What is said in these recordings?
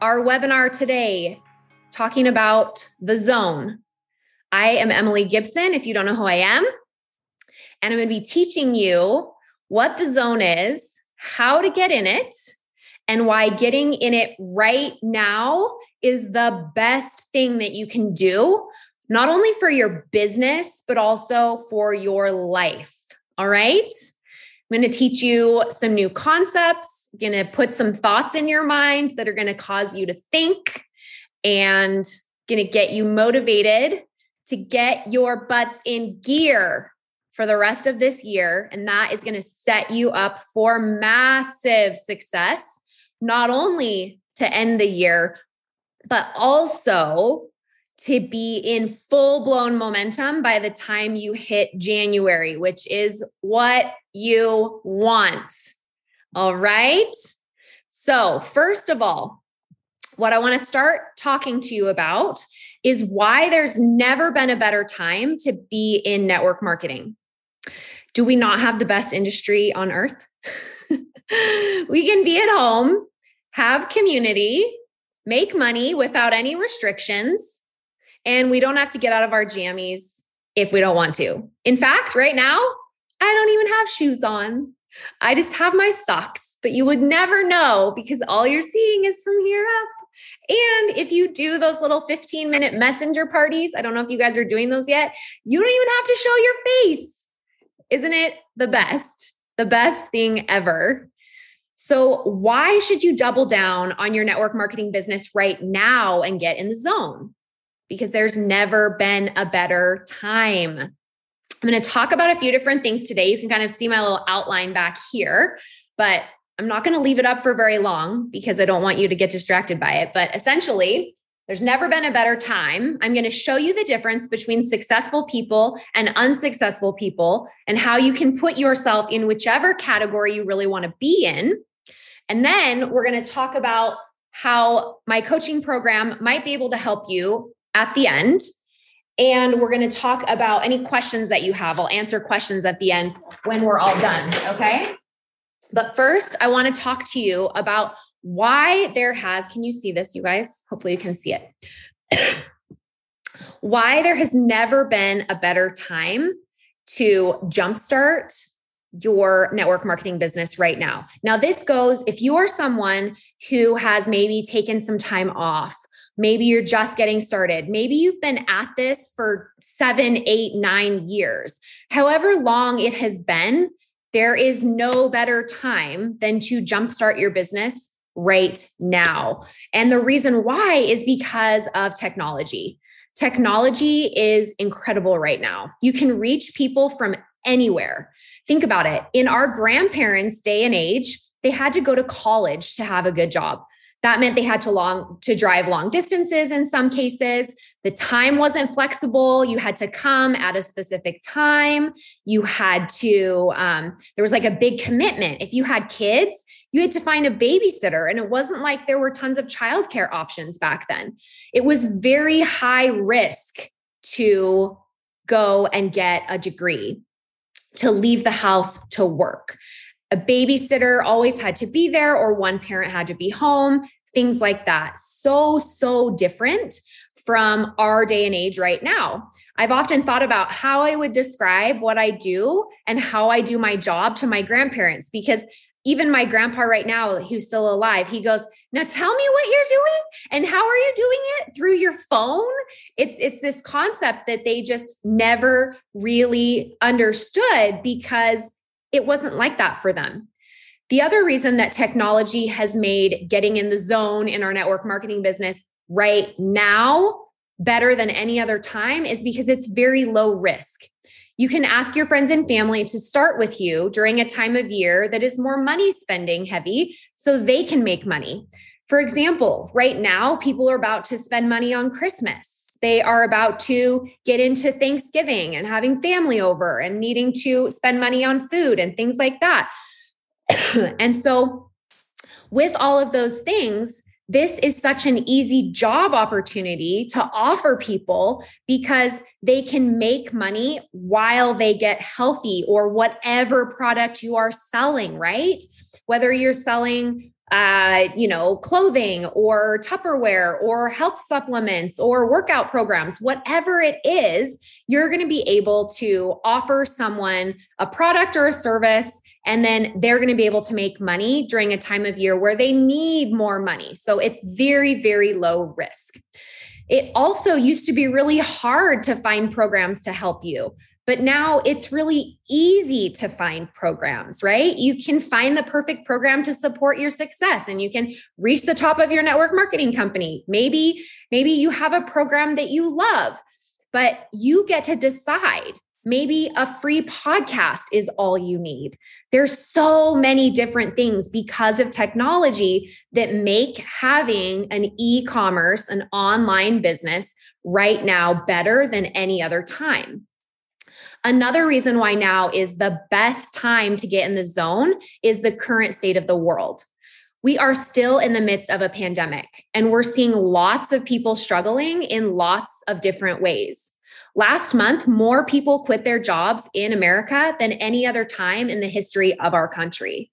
our webinar today talking about the zone. I am Emily Gibson, if you don't know who I am, and I'm going to be teaching you what the zone is, how to get in it, and why getting in it right now is the best thing that you can do, not only for your business, but also for your life. All right. I'm going to teach you some new concepts, going to put some thoughts in your mind that are going to cause you to think and going to get you motivated to get your butts in gear for the rest of this year. And that is going to set you up for massive success, not only to end the year, but also to be in full blown momentum by the time you hit January, which is what you want. All right. So, first of all, what I want to start talking to you about is why there's never been a better time to be in network marketing. Do we not have the best industry on earth? we can be at home, have community, make money without any restrictions, and we don't have to get out of our jammies if we don't want to. In fact, right now, I don't even have shoes on. I just have my socks, but you would never know because all you're seeing is from here up. And if you do those little 15 minute messenger parties, I don't know if you guys are doing those yet, you don't even have to show your face. Isn't it the best? The best thing ever. So, why should you double down on your network marketing business right now and get in the zone? Because there's never been a better time. I'm going to talk about a few different things today. You can kind of see my little outline back here, but I'm not going to leave it up for very long because I don't want you to get distracted by it. But essentially, there's never been a better time. I'm going to show you the difference between successful people and unsuccessful people and how you can put yourself in whichever category you really want to be in. And then we're going to talk about how my coaching program might be able to help you at the end. And we're going to talk about any questions that you have. I'll answer questions at the end when we're all done. Okay. But first, I want to talk to you about why there has, can you see this, you guys? Hopefully, you can see it. why there has never been a better time to jumpstart your network marketing business right now. Now, this goes if you are someone who has maybe taken some time off, maybe you're just getting started, maybe you've been at this for seven, eight, nine years, however long it has been, there is no better time than to jumpstart your business right now. And the reason why is because of technology. Technology is incredible right now. You can reach people from anywhere. Think about it. In our grandparents' day and age, they had to go to college to have a good job. That meant they had to long to drive long distances in some cases. The time wasn't flexible. You had to come at a specific time. You had to, um, there was like a big commitment. If you had kids, you had to find a babysitter. And it wasn't like there were tons of childcare options back then. It was very high risk to go and get a degree to leave the house to work. A babysitter always had to be there, or one parent had to be home, things like that. So, so different from our day and age right now. I've often thought about how I would describe what I do and how I do my job to my grandparents because even my grandpa right now who's still alive he goes now tell me what you're doing and how are you doing it through your phone it's it's this concept that they just never really understood because it wasn't like that for them the other reason that technology has made getting in the zone in our network marketing business right now better than any other time is because it's very low risk you can ask your friends and family to start with you during a time of year that is more money spending heavy so they can make money. For example, right now, people are about to spend money on Christmas. They are about to get into Thanksgiving and having family over and needing to spend money on food and things like that. and so, with all of those things, this is such an easy job opportunity to offer people because they can make money while they get healthy or whatever product you are selling, right? Whether you're selling uh, you know, clothing or Tupperware or health supplements or workout programs, whatever it is, you're going to be able to offer someone a product or a service and then they're going to be able to make money during a time of year where they need more money. So it's very, very low risk. It also used to be really hard to find programs to help you. But now it's really easy to find programs, right? You can find the perfect program to support your success and you can reach the top of your network marketing company. Maybe maybe you have a program that you love, but you get to decide Maybe a free podcast is all you need. There's so many different things because of technology that make having an e-commerce, an online business right now better than any other time. Another reason why now is the best time to get in the zone is the current state of the world. We are still in the midst of a pandemic and we're seeing lots of people struggling in lots of different ways. Last month, more people quit their jobs in America than any other time in the history of our country.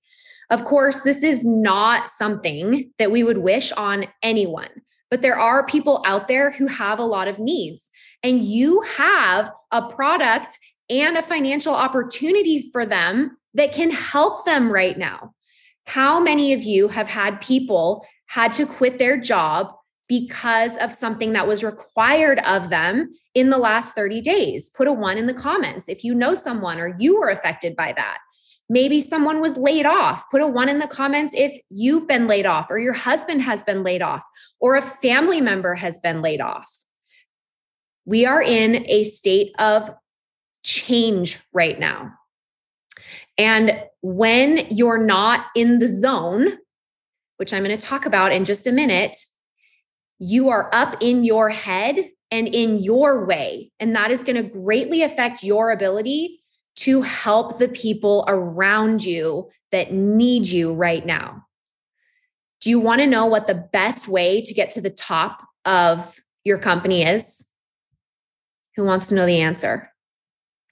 Of course, this is not something that we would wish on anyone, but there are people out there who have a lot of needs. And you have a product and a financial opportunity for them that can help them right now. How many of you have had people had to quit their job because of something that was required of them in the last 30 days. Put a one in the comments if you know someone or you were affected by that. Maybe someone was laid off. Put a one in the comments if you've been laid off, or your husband has been laid off, or a family member has been laid off. We are in a state of change right now. And when you're not in the zone, which I'm going to talk about in just a minute, you are up in your head and in your way. And that is going to greatly affect your ability to help the people around you that need you right now. Do you want to know what the best way to get to the top of your company is? Who wants to know the answer?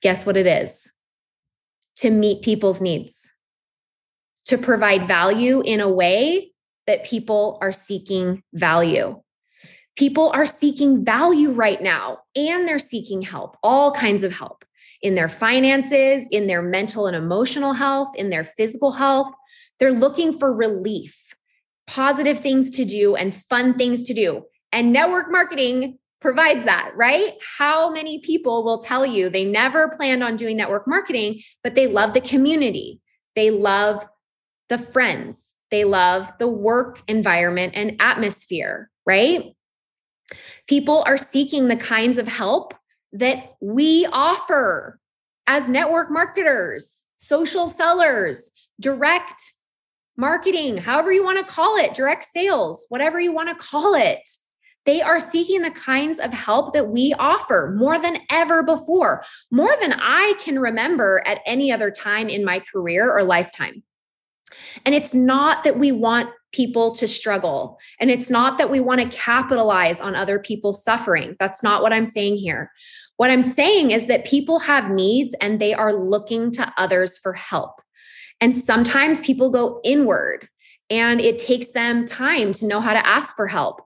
Guess what it is? To meet people's needs, to provide value in a way that people are seeking value. People are seeking value right now and they're seeking help, all kinds of help in their finances, in their mental and emotional health, in their physical health. They're looking for relief, positive things to do, and fun things to do. And network marketing provides that, right? How many people will tell you they never planned on doing network marketing, but they love the community, they love the friends, they love the work environment and atmosphere, right? People are seeking the kinds of help that we offer as network marketers, social sellers, direct marketing, however you want to call it, direct sales, whatever you want to call it. They are seeking the kinds of help that we offer more than ever before, more than I can remember at any other time in my career or lifetime. And it's not that we want people to struggle. And it's not that we want to capitalize on other people's suffering. That's not what I'm saying here. What I'm saying is that people have needs and they are looking to others for help. And sometimes people go inward and it takes them time to know how to ask for help.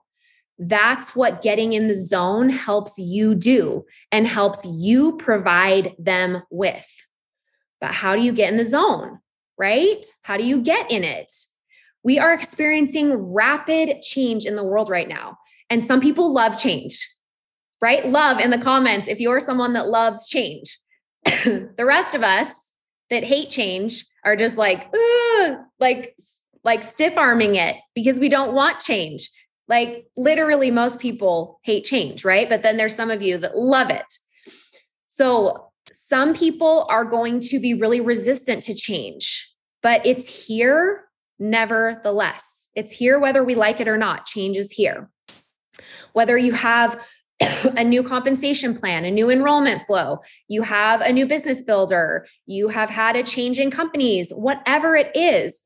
That's what getting in the zone helps you do and helps you provide them with. But how do you get in the zone? Right? How do you get in it? We are experiencing rapid change in the world right now. And some people love change, right? Love in the comments if you're someone that loves change. the rest of us that hate change are just like, like, like stiff arming it because we don't want change. Like literally, most people hate change, right? But then there's some of you that love it. So some people are going to be really resistant to change, but it's here nevertheless. It's here whether we like it or not. Change is here. Whether you have a new compensation plan, a new enrollment flow, you have a new business builder, you have had a change in companies, whatever it is,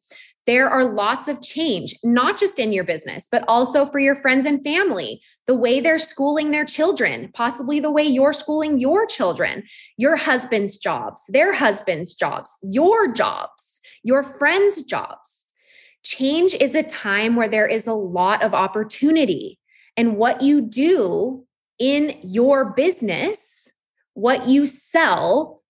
there are lots of change, not just in your business, but also for your friends and family, the way they're schooling their children, possibly the way you're schooling your children, your husband's jobs, their husband's jobs, your jobs, your friends' jobs. Change is a time where there is a lot of opportunity. And what you do in your business, what you sell,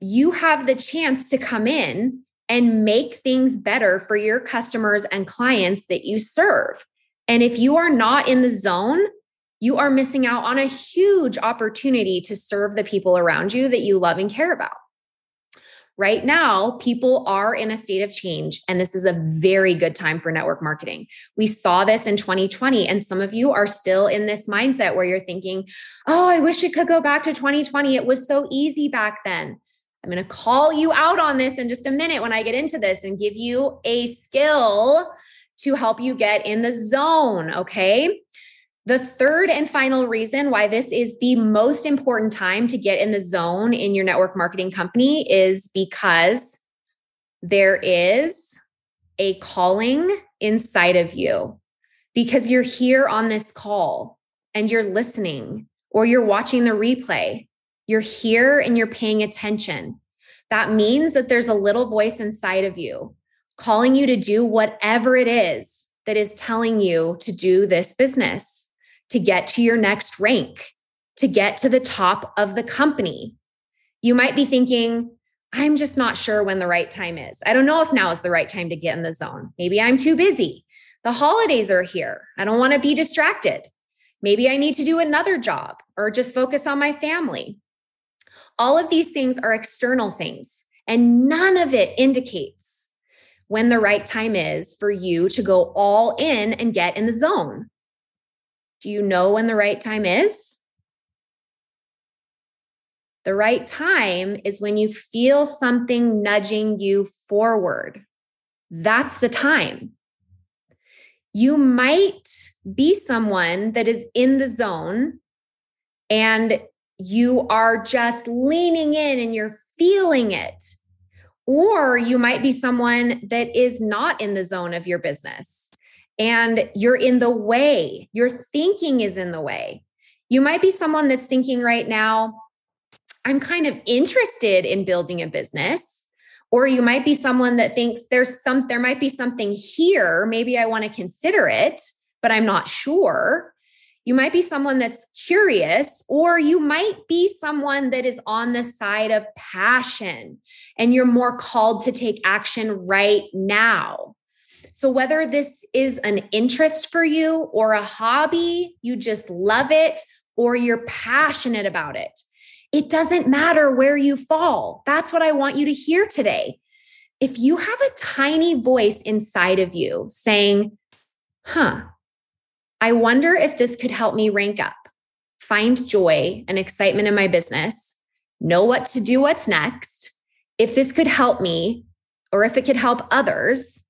you have the chance to come in and make things better for your customers and clients that you serve. And if you are not in the zone, you are missing out on a huge opportunity to serve the people around you that you love and care about. Right now, people are in a state of change, and this is a very good time for network marketing. We saw this in 2020, and some of you are still in this mindset where you're thinking, oh, I wish it could go back to 2020. It was so easy back then. I'm going to call you out on this in just a minute when I get into this and give you a skill to help you get in the zone. Okay. The third and final reason why this is the most important time to get in the zone in your network marketing company is because there is a calling inside of you because you're here on this call and you're listening or you're watching the replay you're here and you're paying attention. That means that there's a little voice inside of you calling you to do whatever it is that is telling you to do this business, to get to your next rank, to get to the top of the company. You might be thinking, I'm just not sure when the right time is. I don't know if now is the right time to get in the zone. Maybe I'm too busy. The holidays are here. I don't want to be distracted. Maybe I need to do another job or just focus on my family. All of these things are external things, and none of it indicates when the right time is for you to go all in and get in the zone. Do you know when the right time is? The right time is when you feel something nudging you forward. That's the time. You might be someone that is in the zone and you are just leaning in and you're feeling it. Or you might be someone that is not in the zone of your business and you're in the way. Your thinking is in the way. You might be someone that's thinking right now, I'm kind of interested in building a business. Or you might be someone that thinks there's some, there might be something here. Maybe I want to consider it, but I'm not sure. You might be someone that's curious, or you might be someone that is on the side of passion and you're more called to take action right now. So, whether this is an interest for you or a hobby, you just love it, or you're passionate about it, it doesn't matter where you fall. That's what I want you to hear today. If you have a tiny voice inside of you saying, huh, I wonder if this could help me rank up, find joy and excitement in my business, know what to do, what's next. If this could help me, or if it could help others,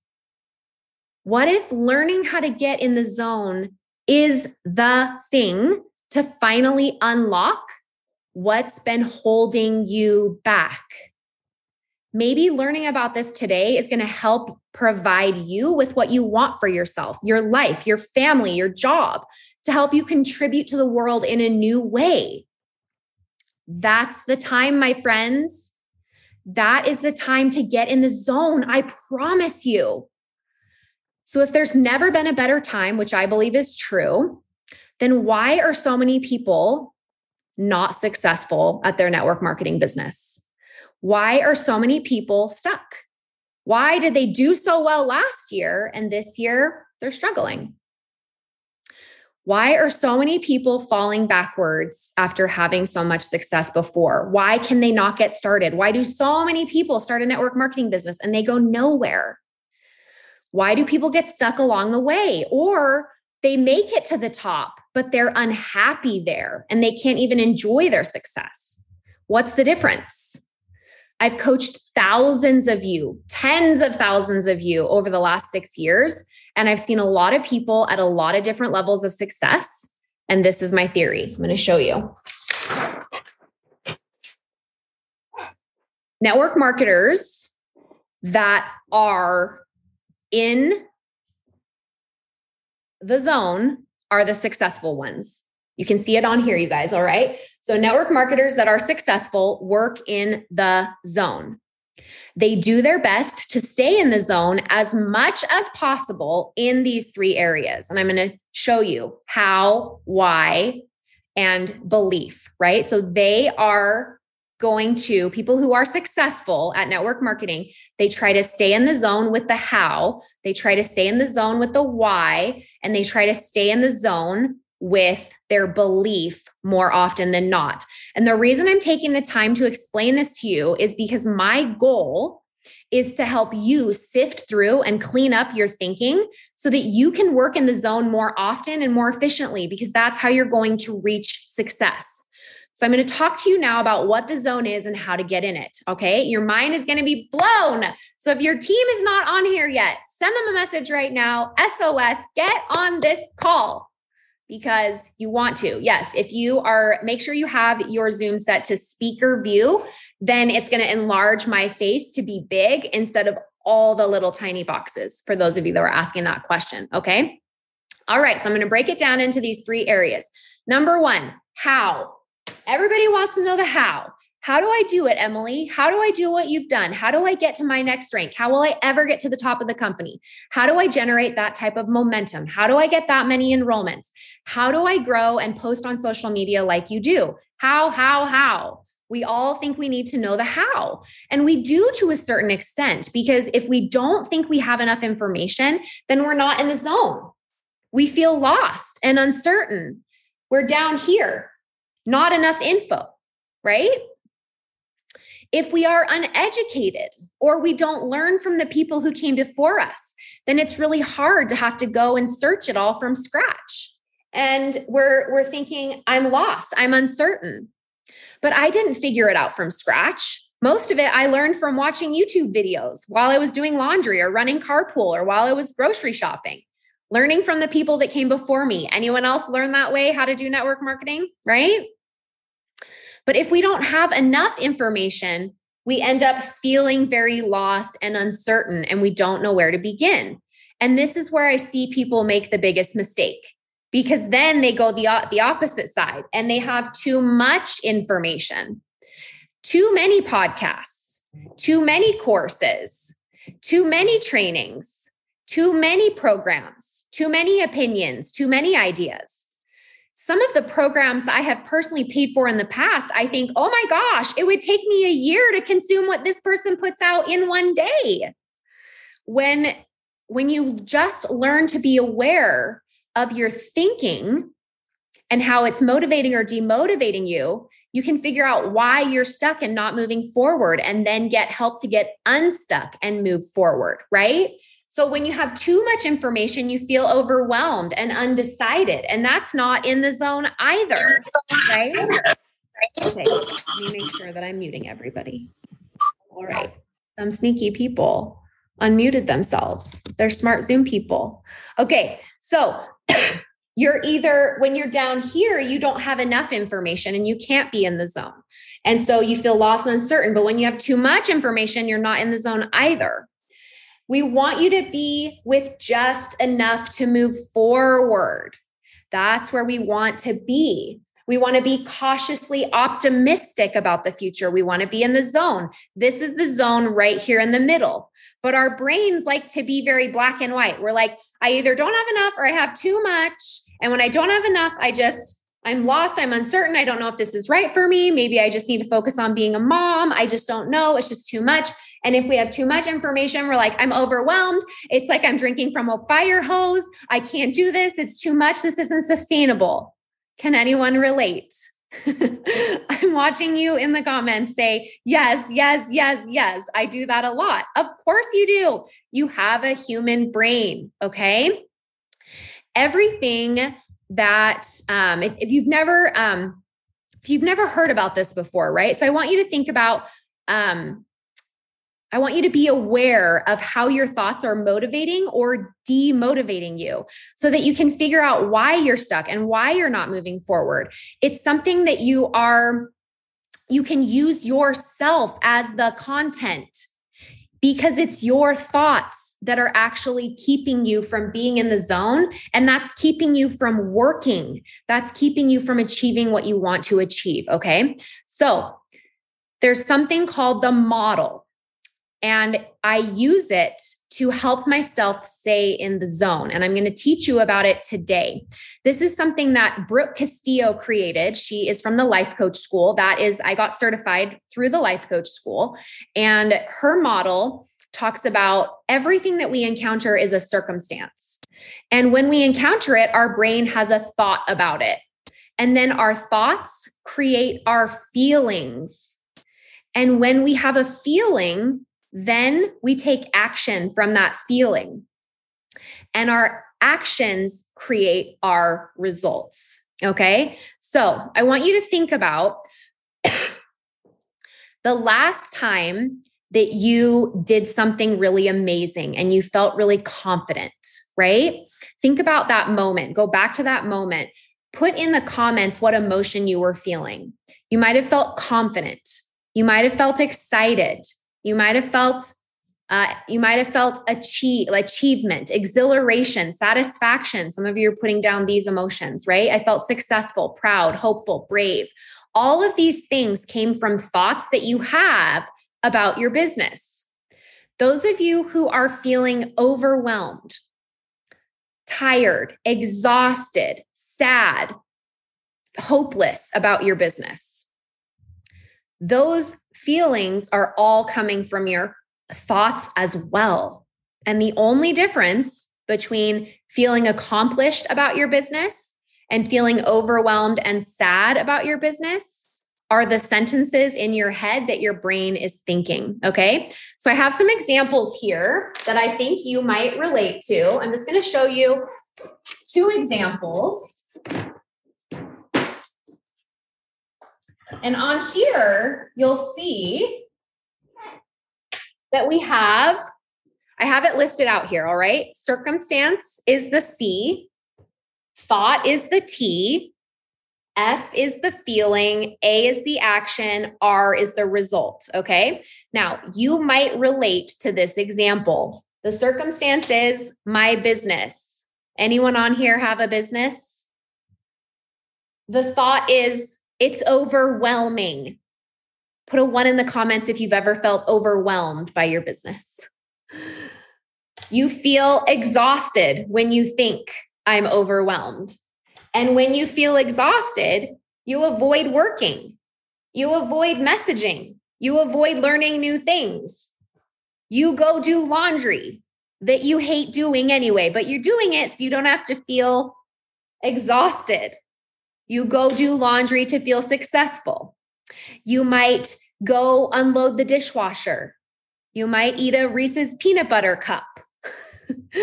what if learning how to get in the zone is the thing to finally unlock what's been holding you back? Maybe learning about this today is going to help provide you with what you want for yourself, your life, your family, your job, to help you contribute to the world in a new way. That's the time, my friends. That is the time to get in the zone. I promise you. So, if there's never been a better time, which I believe is true, then why are so many people not successful at their network marketing business? Why are so many people stuck? Why did they do so well last year and this year they're struggling? Why are so many people falling backwards after having so much success before? Why can they not get started? Why do so many people start a network marketing business and they go nowhere? Why do people get stuck along the way? Or they make it to the top, but they're unhappy there and they can't even enjoy their success. What's the difference? I've coached thousands of you, tens of thousands of you over the last six years. And I've seen a lot of people at a lot of different levels of success. And this is my theory. I'm going to show you. Network marketers that are in the zone are the successful ones. You can see it on here, you guys. All right. So, network marketers that are successful work in the zone. They do their best to stay in the zone as much as possible in these three areas. And I'm going to show you how, why, and belief, right? So, they are going to people who are successful at network marketing, they try to stay in the zone with the how, they try to stay in the zone with the why, and they try to stay in the zone with their belief more often than not. And the reason I'm taking the time to explain this to you is because my goal is to help you sift through and clean up your thinking so that you can work in the zone more often and more efficiently because that's how you're going to reach success. So I'm going to talk to you now about what the zone is and how to get in it. Okay. Your mind is going to be blown. So if your team is not on here yet, send them a message right now. SOS, get on this call because you want to. Yes, if you are, make sure you have your Zoom set to speaker view, then it's going to enlarge my face to be big instead of all the little tiny boxes for those of you that were asking that question. Okay. All right. So I'm going to break it down into these three areas. Number one, how. Everybody wants to know the how. How do I do it, Emily? How do I do what you've done? How do I get to my next rank? How will I ever get to the top of the company? How do I generate that type of momentum? How do I get that many enrollments? How do I grow and post on social media like you do? How, how, how? We all think we need to know the how. And we do to a certain extent, because if we don't think we have enough information, then we're not in the zone. We feel lost and uncertain. We're down here not enough info, right? If we are uneducated or we don't learn from the people who came before us, then it's really hard to have to go and search it all from scratch. And we're we're thinking I'm lost, I'm uncertain. But I didn't figure it out from scratch. Most of it I learned from watching YouTube videos while I was doing laundry or running carpool or while I was grocery shopping learning from the people that came before me. Anyone else learn that way how to do network marketing, right? But if we don't have enough information, we end up feeling very lost and uncertain, and we don't know where to begin. And this is where I see people make the biggest mistake because then they go the, the opposite side and they have too much information, too many podcasts, too many courses, too many trainings, too many programs, too many opinions, too many ideas some of the programs I have personally paid for in the past, I think, oh my gosh, it would take me a year to consume what this person puts out in one day. When when you just learn to be aware of your thinking and how it's motivating or demotivating you, you can figure out why you're stuck and not moving forward and then get help to get unstuck and move forward, right? So when you have too much information, you feel overwhelmed and undecided. And that's not in the zone either. Right? Okay. Let me make sure that I'm muting everybody. All right. Some sneaky people unmuted themselves. They're smart Zoom people. Okay. So you're either when you're down here, you don't have enough information and you can't be in the zone. And so you feel lost and uncertain. But when you have too much information, you're not in the zone either. We want you to be with just enough to move forward. That's where we want to be. We want to be cautiously optimistic about the future. We want to be in the zone. This is the zone right here in the middle. But our brains like to be very black and white. We're like, I either don't have enough or I have too much. And when I don't have enough, I just, I'm lost. I'm uncertain. I don't know if this is right for me. Maybe I just need to focus on being a mom. I just don't know. It's just too much. And if we have too much information, we're like, I'm overwhelmed. It's like I'm drinking from a fire hose. I can't do this. It's too much. This isn't sustainable. Can anyone relate? I'm watching you in the comments say, yes, yes, yes, yes. I do that a lot. Of course you do. You have a human brain. Okay. Everything that, um, if, if you've never, um, if you've never heard about this before, right? So I want you to think about um, I want you to be aware of how your thoughts are motivating or demotivating you so that you can figure out why you're stuck and why you're not moving forward. It's something that you are, you can use yourself as the content because it's your thoughts that are actually keeping you from being in the zone. And that's keeping you from working. That's keeping you from achieving what you want to achieve. Okay. So there's something called the model. And I use it to help myself stay in the zone. And I'm going to teach you about it today. This is something that Brooke Castillo created. She is from the Life Coach School. That is, I got certified through the Life Coach School. And her model talks about everything that we encounter is a circumstance. And when we encounter it, our brain has a thought about it. And then our thoughts create our feelings. And when we have a feeling, then we take action from that feeling. And our actions create our results. Okay. So I want you to think about the last time that you did something really amazing and you felt really confident, right? Think about that moment. Go back to that moment. Put in the comments what emotion you were feeling. You might have felt confident. You might have felt excited. You might have felt uh, you might have felt achieve, achievement, exhilaration, satisfaction. Some of you are putting down these emotions, right? I felt successful, proud, hopeful, brave. All of these things came from thoughts that you have about your business. Those of you who are feeling overwhelmed, tired, exhausted, sad, hopeless about your business, those feelings are all coming from your thoughts as well. And the only difference between feeling accomplished about your business and feeling overwhelmed and sad about your business are the sentences in your head that your brain is thinking. Okay. So I have some examples here that I think you might relate to. I'm just going to show you two examples. And on here, you'll see that we have, I have it listed out here. All right. Circumstance is the C, thought is the T, F is the feeling, A is the action, R is the result. Okay. Now, you might relate to this example. The circumstance is my business. Anyone on here have a business? The thought is it's overwhelming. Put a one in the comments if you've ever felt overwhelmed by your business. You feel exhausted when you think I'm overwhelmed. And when you feel exhausted, you avoid working, you avoid messaging, you avoid learning new things. You go do laundry that you hate doing anyway, but you're doing it so you don't have to feel exhausted. You go do laundry to feel successful. You might go unload the dishwasher. You might eat a Reese's peanut butter cup.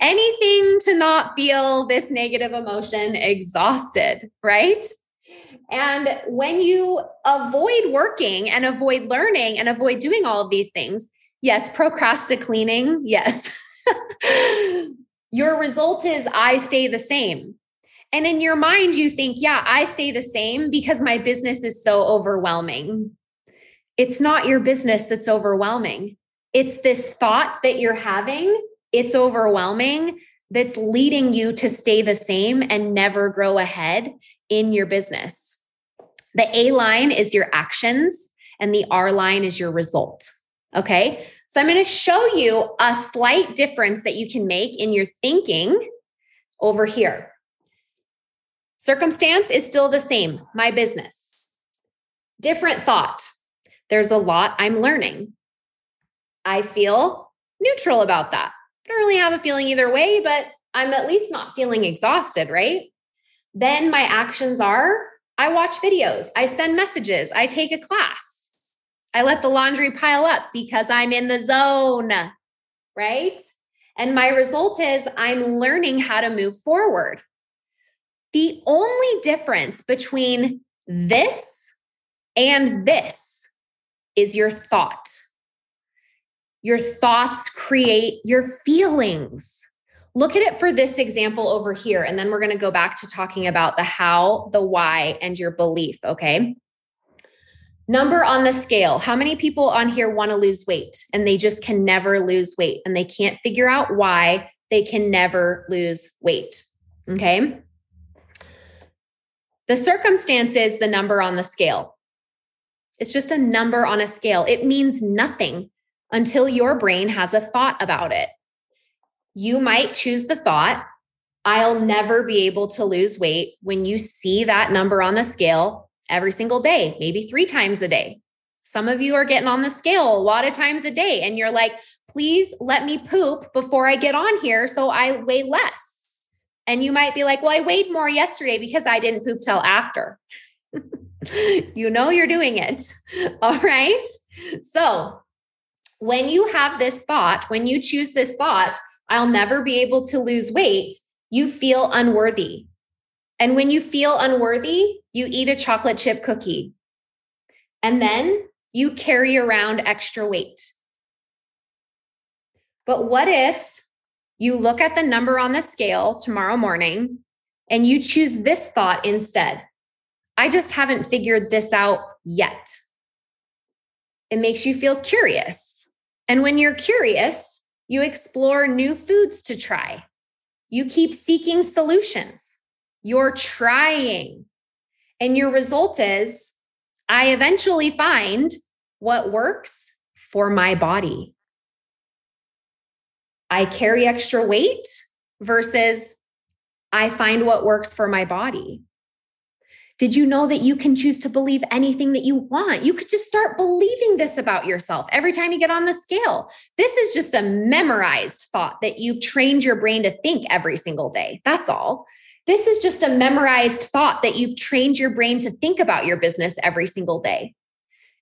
Anything to not feel this negative emotion exhausted, right? And when you avoid working and avoid learning and avoid doing all of these things, yes, procrastinating, yes. Your result is I stay the same. And in your mind, you think, yeah, I stay the same because my business is so overwhelming. It's not your business that's overwhelming. It's this thought that you're having, it's overwhelming, that's leading you to stay the same and never grow ahead in your business. The A line is your actions, and the R line is your result. Okay. So I'm going to show you a slight difference that you can make in your thinking over here. Circumstance is still the same, my business. Different thought. There's a lot I'm learning. I feel neutral about that. I don't really have a feeling either way, but I'm at least not feeling exhausted, right? Then my actions are I watch videos, I send messages, I take a class, I let the laundry pile up because I'm in the zone, right? And my result is I'm learning how to move forward. The only difference between this and this is your thought. Your thoughts create your feelings. Look at it for this example over here. And then we're going to go back to talking about the how, the why, and your belief. Okay. Number on the scale. How many people on here want to lose weight and they just can never lose weight and they can't figure out why they can never lose weight? Okay. The circumstance is the number on the scale. It's just a number on a scale. It means nothing until your brain has a thought about it. You might choose the thought, I'll never be able to lose weight when you see that number on the scale every single day, maybe three times a day. Some of you are getting on the scale a lot of times a day, and you're like, please let me poop before I get on here so I weigh less. And you might be like, well, I weighed more yesterday because I didn't poop till after. you know you're doing it. All right. So when you have this thought, when you choose this thought, I'll never be able to lose weight, you feel unworthy. And when you feel unworthy, you eat a chocolate chip cookie. And then you carry around extra weight. But what if you look at the number on the scale tomorrow morning and you choose this thought instead? I just haven't figured this out yet. It makes you feel curious. And when you're curious, you explore new foods to try. You keep seeking solutions. You're trying. And your result is I eventually find what works for my body. I carry extra weight versus I find what works for my body. Did you know that you can choose to believe anything that you want? You could just start believing this about yourself every time you get on the scale. This is just a memorized thought that you've trained your brain to think every single day. That's all. This is just a memorized thought that you've trained your brain to think about your business every single day.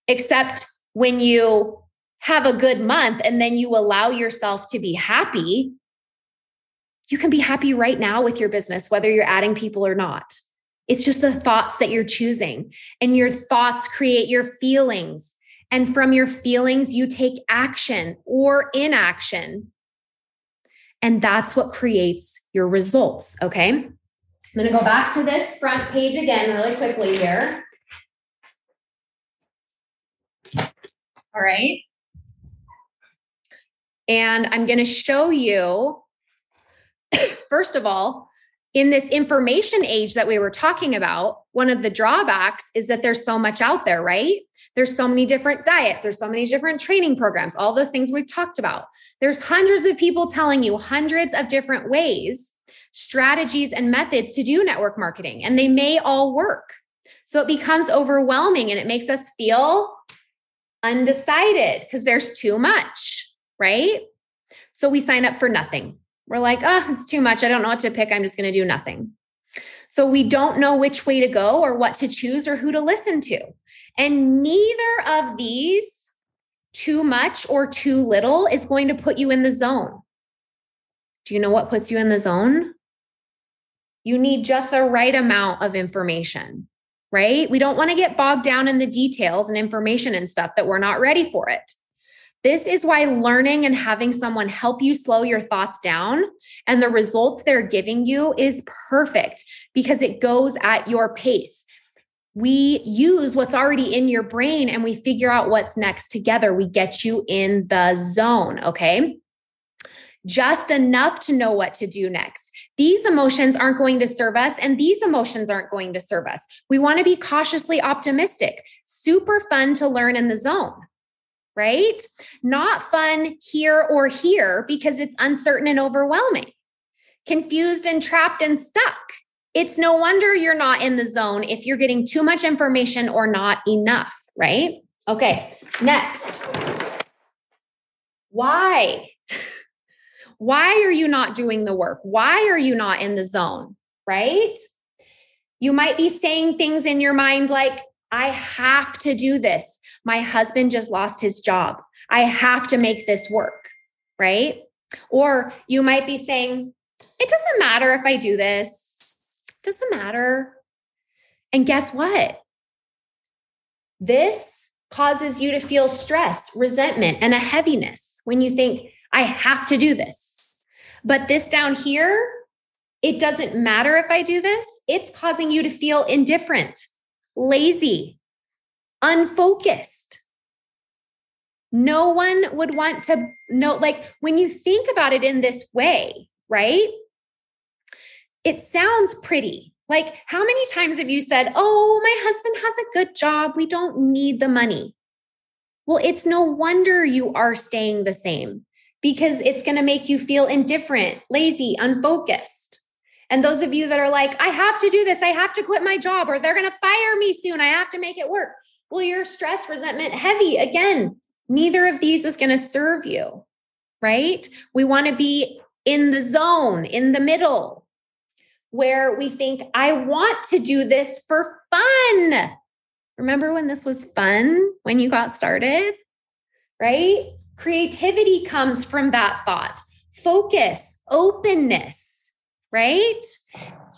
Except when you have a good month and then you allow yourself to be happy, you can be happy right now with your business, whether you're adding people or not. It's just the thoughts that you're choosing, and your thoughts create your feelings. And from your feelings, you take action or inaction. And that's what creates your results. Okay. I'm going to go back to this front page again really quickly here. All right. And I'm going to show you, first of all, in this information age that we were talking about, one of the drawbacks is that there's so much out there, right? There's so many different diets, there's so many different training programs, all those things we've talked about. There's hundreds of people telling you hundreds of different ways, strategies, and methods to do network marketing, and they may all work. So it becomes overwhelming and it makes us feel undecided because there's too much, right? So we sign up for nothing. We're like, oh, it's too much. I don't know what to pick. I'm just going to do nothing. So we don't know which way to go or what to choose or who to listen to. And neither of these, too much or too little, is going to put you in the zone. Do you know what puts you in the zone? You need just the right amount of information, right? We don't want to get bogged down in the details and information and stuff that we're not ready for it. This is why learning and having someone help you slow your thoughts down and the results they're giving you is perfect because it goes at your pace. We use what's already in your brain and we figure out what's next together. We get you in the zone, okay? Just enough to know what to do next. These emotions aren't going to serve us, and these emotions aren't going to serve us. We want to be cautiously optimistic. Super fun to learn in the zone right? Not fun here or here because it's uncertain and overwhelming, confused and trapped and stuck. It's no wonder you're not in the zone if you're getting too much information or not enough, right? Okay, next. Why? Why are you not doing the work? Why are you not in the zone, right? You might be saying things in your mind like, I have to do this. My husband just lost his job. I have to make this work. Right. Or you might be saying, it doesn't matter if I do this. It doesn't matter. And guess what? This causes you to feel stress, resentment, and a heaviness when you think, I have to do this. But this down here, it doesn't matter if I do this, it's causing you to feel indifferent, lazy, unfocused. No one would want to know, like when you think about it in this way, right? It sounds pretty. Like, how many times have you said, Oh, my husband has a good job. We don't need the money. Well, it's no wonder you are staying the same because it's going to make you feel indifferent, lazy, unfocused. And those of you that are like, I have to do this, I have to quit my job, or they're going to fire me soon, I have to make it work. Well, you're stress, resentment, heavy. Again, neither of these is going to serve you, right? We want to be in the zone, in the middle, where we think, I want to do this for fun. Remember when this was fun when you got started? Right? Creativity comes from that thought, focus, openness, right?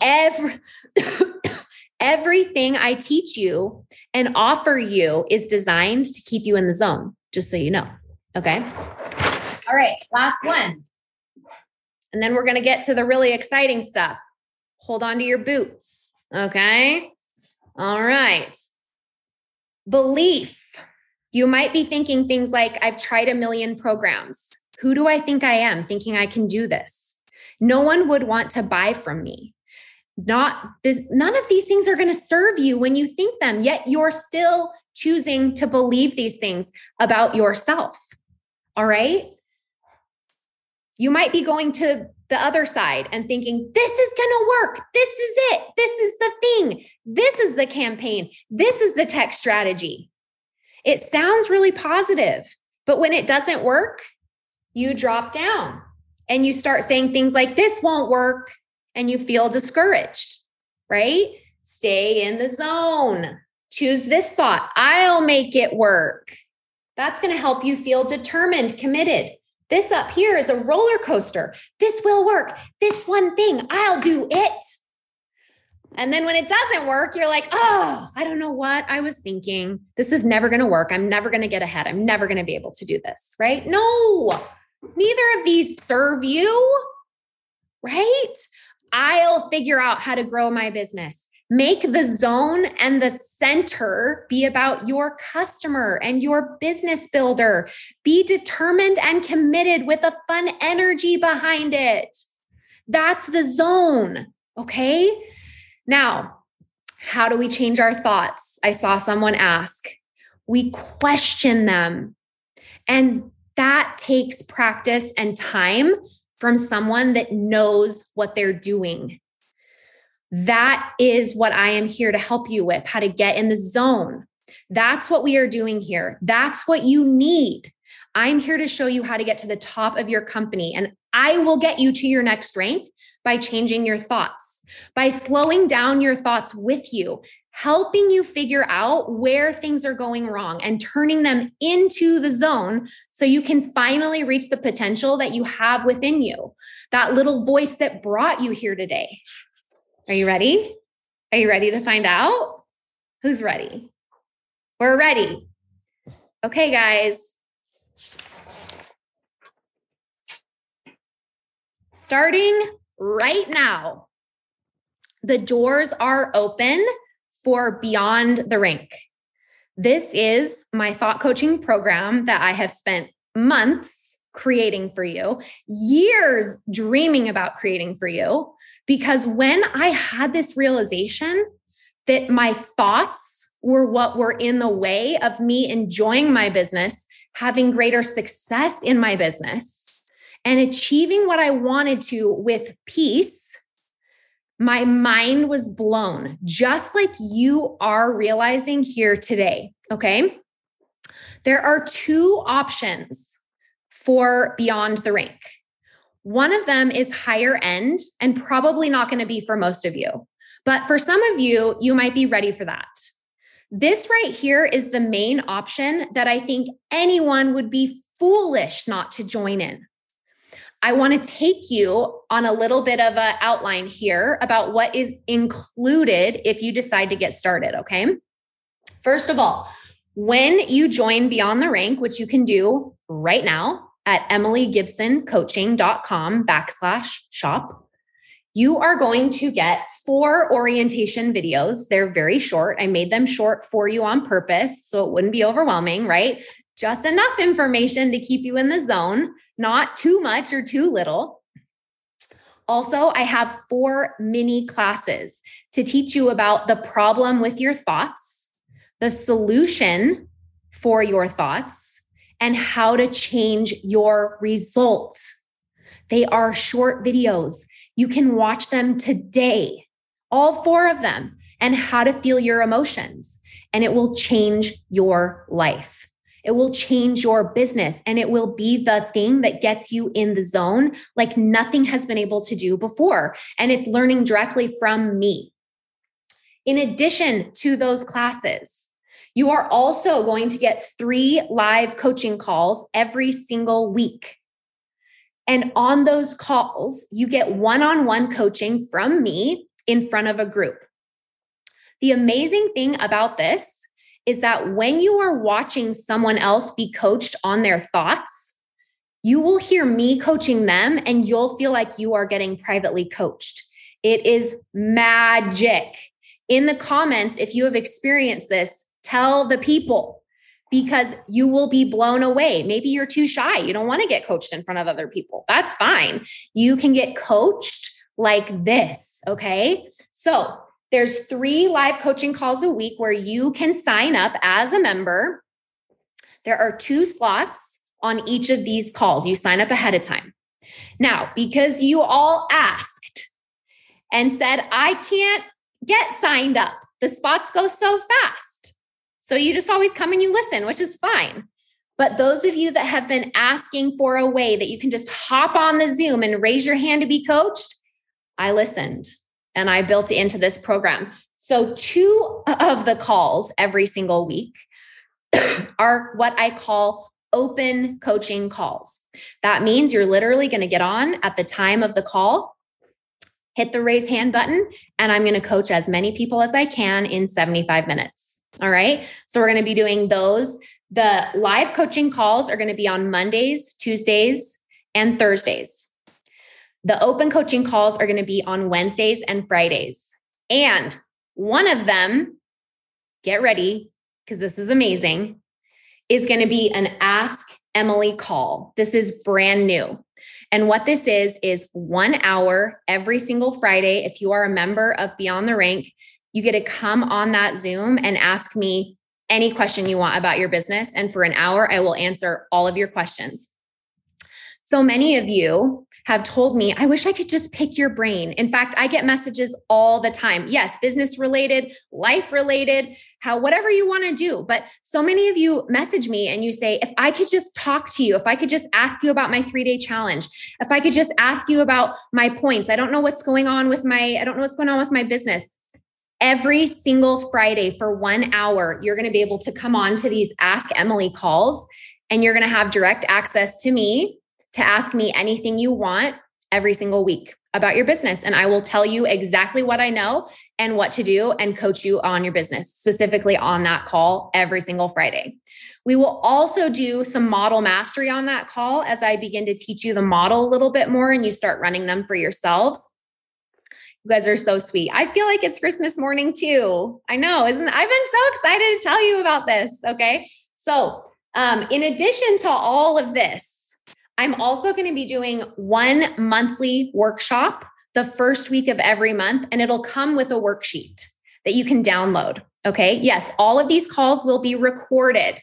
Every, everything I teach you and offer you is designed to keep you in the zone, just so you know. Okay. All right. Last one. And then we're going to get to the really exciting stuff hold on to your boots. Okay. All right. Belief. You might be thinking things like, I've tried a million programs. Who do I think I am thinking I can do this? No one would want to buy from me. Not this, none of these things are going to serve you when you think them, yet you're still choosing to believe these things about yourself. All right. You might be going to the other side and thinking, this is going to work. This is it. This is the thing. This is the campaign. This is the tech strategy. It sounds really positive, but when it doesn't work, you drop down and you start saying things like, this won't work. And you feel discouraged, right? Stay in the zone. Choose this thought I'll make it work. That's going to help you feel determined, committed. This up here is a roller coaster. This will work. This one thing, I'll do it. And then when it doesn't work, you're like, oh, I don't know what I was thinking. This is never going to work. I'm never going to get ahead. I'm never going to be able to do this. Right? No, neither of these serve you. Right? I'll figure out how to grow my business. Make the zone and the center be about your customer and your business builder. Be determined and committed with a fun energy behind it. That's the zone. Okay. Now, how do we change our thoughts? I saw someone ask. We question them. And that takes practice and time from someone that knows what they're doing. That is what I am here to help you with how to get in the zone. That's what we are doing here. That's what you need. I'm here to show you how to get to the top of your company, and I will get you to your next rank by changing your thoughts, by slowing down your thoughts with you, helping you figure out where things are going wrong and turning them into the zone so you can finally reach the potential that you have within you, that little voice that brought you here today. Are you ready? Are you ready to find out? Who's ready? We're ready. Okay, guys. Starting right now, the doors are open for Beyond the Rank. This is my thought coaching program that I have spent months creating for you, years dreaming about creating for you. Because when I had this realization that my thoughts were what were in the way of me enjoying my business, having greater success in my business, and achieving what I wanted to with peace, my mind was blown, just like you are realizing here today. Okay. There are two options for Beyond the Rank. One of them is higher end and probably not going to be for most of you. But for some of you, you might be ready for that. This right here is the main option that I think anyone would be foolish not to join in. I want to take you on a little bit of an outline here about what is included if you decide to get started. Okay. First of all, When you join Beyond the Rank, which you can do right now at emilygibsoncoaching.com backslash shop, you are going to get four orientation videos. They're very short. I made them short for you on purpose so it wouldn't be overwhelming, right? Just enough information to keep you in the zone, not too much or too little. Also, I have four mini classes to teach you about the problem with your thoughts, the solution for your thoughts, and how to change your result. They are short videos. You can watch them today, all four of them, and how to feel your emotions. And it will change your life. It will change your business and it will be the thing that gets you in the zone like nothing has been able to do before. And it's learning directly from me. In addition to those classes, you are also going to get three live coaching calls every single week. And on those calls, you get one on one coaching from me in front of a group. The amazing thing about this is that when you are watching someone else be coached on their thoughts, you will hear me coaching them and you'll feel like you are getting privately coached. It is magic. In the comments, if you have experienced this, tell the people because you will be blown away. Maybe you're too shy. You don't want to get coached in front of other people. That's fine. You can get coached like this. Okay. So there's three live coaching calls a week where you can sign up as a member. There are two slots on each of these calls. You sign up ahead of time. Now, because you all asked and said, I can't get signed up, the spots go so fast. So you just always come and you listen, which is fine. But those of you that have been asking for a way that you can just hop on the Zoom and raise your hand to be coached, I listened and I built into this program. So, two of the calls every single week are what I call open coaching calls. That means you're literally going to get on at the time of the call, hit the raise hand button, and I'm going to coach as many people as I can in 75 minutes. All right. So we're going to be doing those. The live coaching calls are going to be on Mondays, Tuesdays, and Thursdays. The open coaching calls are going to be on Wednesdays and Fridays. And one of them, get ready because this is amazing, is going to be an Ask Emily call. This is brand new. And what this is, is one hour every single Friday. If you are a member of Beyond the Rank, you get to come on that Zoom and ask me any question you want about your business. And for an hour, I will answer all of your questions. So many of you have told me, I wish I could just pick your brain. In fact, I get messages all the time. Yes, business related, life related, how whatever you want to do. But so many of you message me and you say, if I could just talk to you, if I could just ask you about my three day challenge, if I could just ask you about my points, I don't know what's going on with my, I don't know what's going on with my business every single Friday for one hour, you're going to be able to come on to these Ask Emily calls and you're going to have direct access to me to ask me anything you want every single week about your business. And I will tell you exactly what I know and what to do and coach you on your business, specifically on that call every single Friday. We will also do some model mastery on that call as I begin to teach you the model a little bit more and you start running them for yourselves. You guys are so sweet. I feel like it's Christmas morning too. I know, isn't I've been so excited to tell you about this. Okay. So, um, in addition to all of this, I'm also going to be doing one monthly workshop the first week of every month, and it'll come with a worksheet that you can download. Okay. Yes, all of these calls will be recorded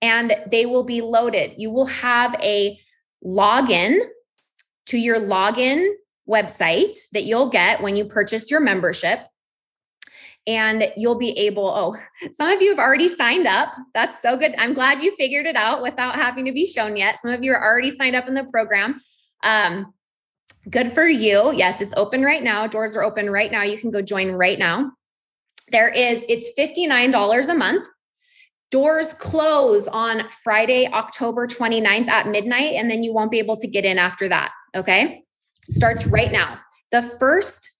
and they will be loaded. You will have a login to your login website that you'll get when you purchase your membership. And you'll be able, oh, some of you have already signed up. That's so good. I'm glad you figured it out without having to be shown yet. Some of you are already signed up in the program. Um, good for you. Yes, it's open right now. Doors are open right now. You can go join right now. There is, it's $59 a month. Doors close on Friday, October 29th at midnight, and then you won't be able to get in after that. Okay starts right now. The first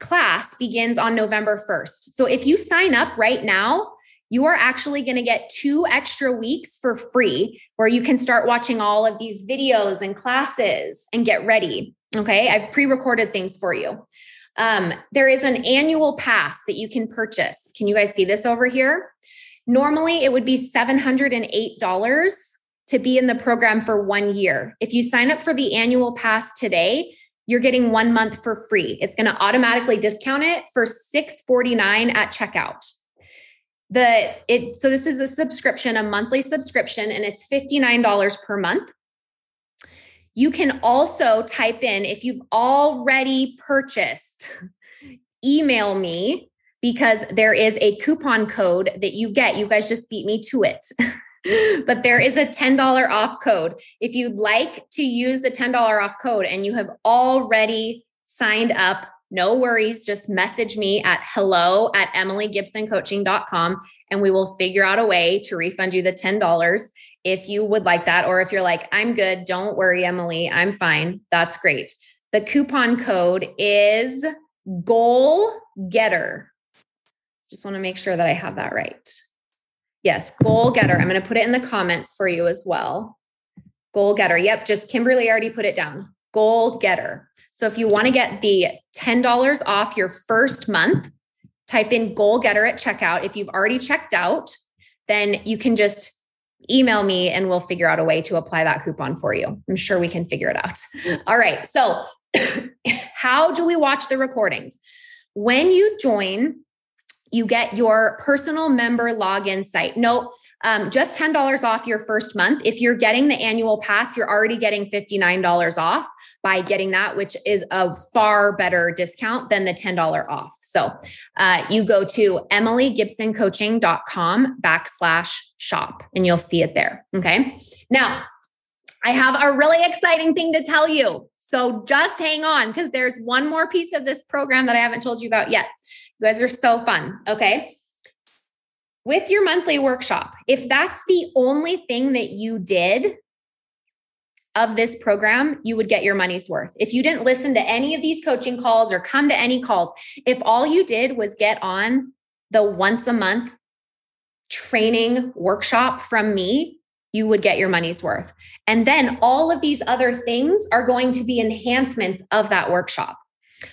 class begins on November 1st. So if you sign up right now, you are actually going to get two extra weeks for free where you can start watching all of these videos and classes and get ready. Okay. I've pre recorded things for you. Um, there is an annual pass that you can purchase. Can you guys see this over here? Normally, it would be $708 to be in the program for one year. If you sign up for the annual pass today, you're getting one month for free. It's going to automatically discount it for 649 at checkout. The it so this is a subscription, a monthly subscription, and it's $59 per month. You can also type in if you've already purchased, email me because there is a coupon code that you get. You guys just beat me to it. but there is a $10 off code. If you'd like to use the $10 off code and you have already signed up, no worries. Just message me at hello at emilygibsoncoaching.com and we will figure out a way to refund you the $10 if you would like that. Or if you're like, I'm good, don't worry, Emily, I'm fine. That's great. The coupon code is goal getter. Just want to make sure that I have that right. Yes, goal getter. I'm going to put it in the comments for you as well. Goal getter. Yep, just Kimberly already put it down. Goal getter. So if you want to get the $10 off your first month, type in goal getter at checkout. If you've already checked out, then you can just email me and we'll figure out a way to apply that coupon for you. I'm sure we can figure it out. All right. So, how do we watch the recordings? When you join, you get your personal member login site. No, um, just $10 off your first month. If you're getting the annual pass, you're already getting $59 off by getting that, which is a far better discount than the $10 off. So uh, you go to emilygibsoncoaching.com backslash shop and you'll see it there. Okay. Now, I have a really exciting thing to tell you. So just hang on because there's one more piece of this program that I haven't told you about yet. You guys are so fun. Okay. With your monthly workshop, if that's the only thing that you did of this program, you would get your money's worth. If you didn't listen to any of these coaching calls or come to any calls, if all you did was get on the once a month training workshop from me, you would get your money's worth. And then all of these other things are going to be enhancements of that workshop.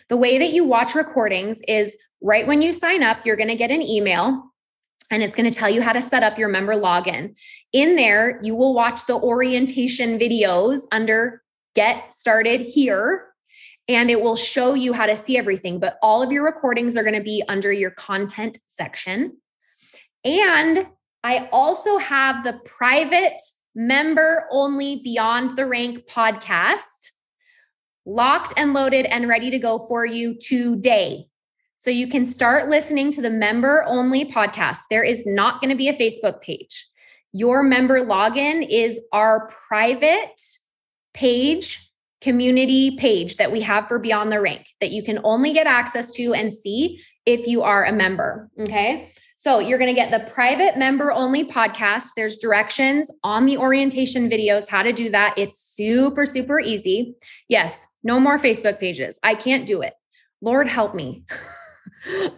The way that you watch recordings is right when you sign up, you're going to get an email and it's going to tell you how to set up your member login. In there, you will watch the orientation videos under Get Started Here, and it will show you how to see everything. But all of your recordings are going to be under your content section. And I also have the private member only Beyond the Rank podcast locked and loaded and ready to go for you today. So you can start listening to the member only podcast. There is not going to be a Facebook page. Your member login is our private page, community page that we have for Beyond the Rank that you can only get access to and see if you are a member. Okay. So you're going to get the private member only podcast. There's directions on the orientation videos how to do that. It's super, super easy. Yes, no more Facebook pages. I can't do it. Lord help me.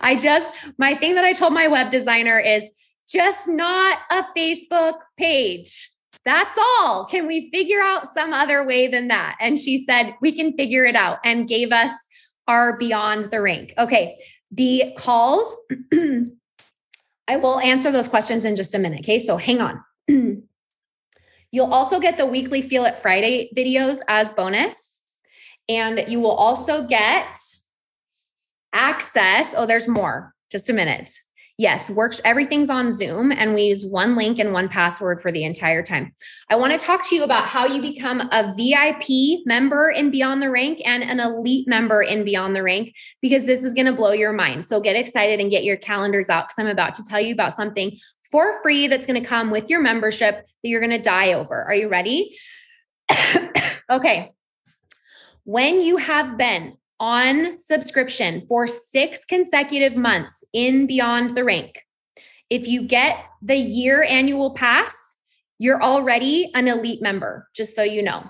I just, my thing that I told my web designer is just not a Facebook page. That's all. Can we figure out some other way than that? And she said, we can figure it out and gave us our Beyond the Rank. Okay. The calls, I will answer those questions in just a minute. Okay. So hang on. You'll also get the weekly Feel It Friday videos as bonus. And you will also get access. Oh, there's more. Just a minute. Yes, works. Everything's on Zoom, and we use one link and one password for the entire time. I want to talk to you about how you become a VIP member in Beyond the Rank and an elite member in Beyond the Rank, because this is going to blow your mind. So get excited and get your calendars out because I'm about to tell you about something for free that's going to come with your membership that you're going to die over. Are you ready? okay. When you have been on subscription for six consecutive months in Beyond the Rank. If you get the year annual pass, you're already an elite member, just so you know.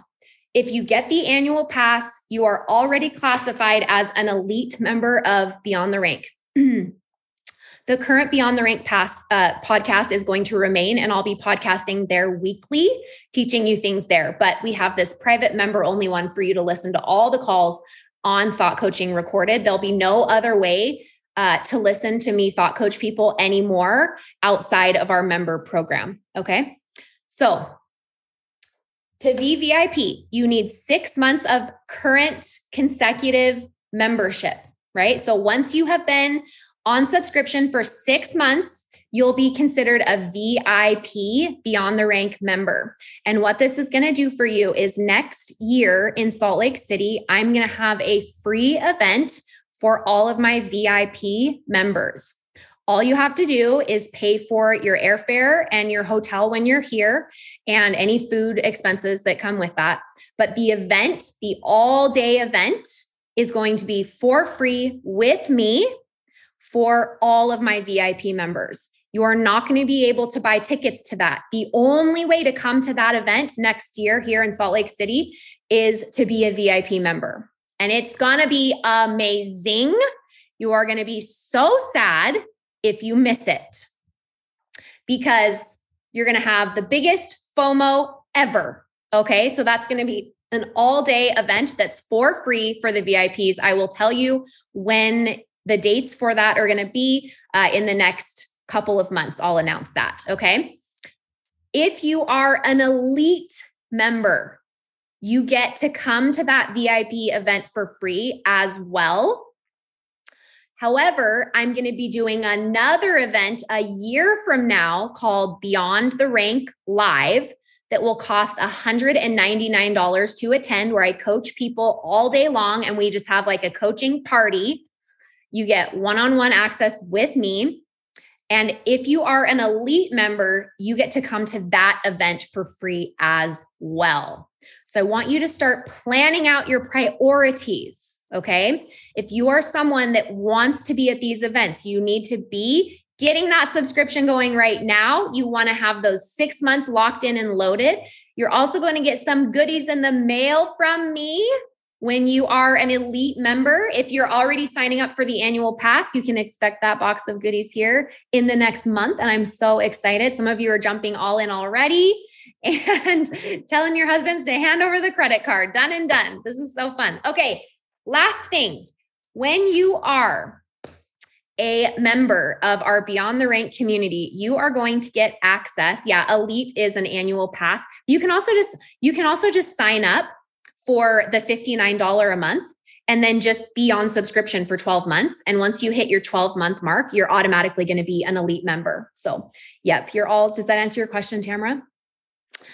If you get the annual pass, you are already classified as an elite member of Beyond the Rank. The current Beyond the Rank Pass uh, podcast is going to remain, and I'll be podcasting there weekly, teaching you things there. But we have this private member only one for you to listen to all the calls on thought coaching recorded. There'll be no other way uh, to listen to me thought coach people anymore outside of our member program. Okay. So to VVIP, you need six months of current consecutive membership, right? So once you have been on subscription for six months, you'll be considered a VIP Beyond the Rank member. And what this is going to do for you is next year in Salt Lake City, I'm going to have a free event for all of my VIP members. All you have to do is pay for your airfare and your hotel when you're here and any food expenses that come with that. But the event, the all day event, is going to be for free with me for all of my VIP members. You are not going to be able to buy tickets to that. The only way to come to that event next year here in Salt Lake City is to be a VIP member. And it's going to be amazing. You are going to be so sad if you miss it because you're going to have the biggest FOMO ever. Okay. So that's going to be an all day event that's for free for the VIPs. I will tell you when the dates for that are going to be uh, in the next couple of months. I'll announce that. Okay. If you are an elite member, you get to come to that VIP event for free as well. However, I'm going to be doing another event a year from now called Beyond the Rank Live that will cost $199 to attend, where I coach people all day long and we just have like a coaching party. You get one on one access with me. And if you are an elite member, you get to come to that event for free as well. So I want you to start planning out your priorities. Okay. If you are someone that wants to be at these events, you need to be getting that subscription going right now. You want to have those six months locked in and loaded. You're also going to get some goodies in the mail from me when you are an elite member, if you're already signing up for the annual pass, you can expect that box of goodies here in the next month. And I'm so excited. Some of you are jumping all in already and telling your husbands to hand over the credit card. Done and done. This is so fun. Okay. Last thing when you are a member of our Beyond the Rank community, you are going to get access. Yeah, Elite is an annual pass. You can also just you can also just sign up for the $59 a month and then just be on subscription for 12 months. And once you hit your 12 month mark, you're automatically going to be an elite member. So, yep, you're all, does that answer your question, Tamara?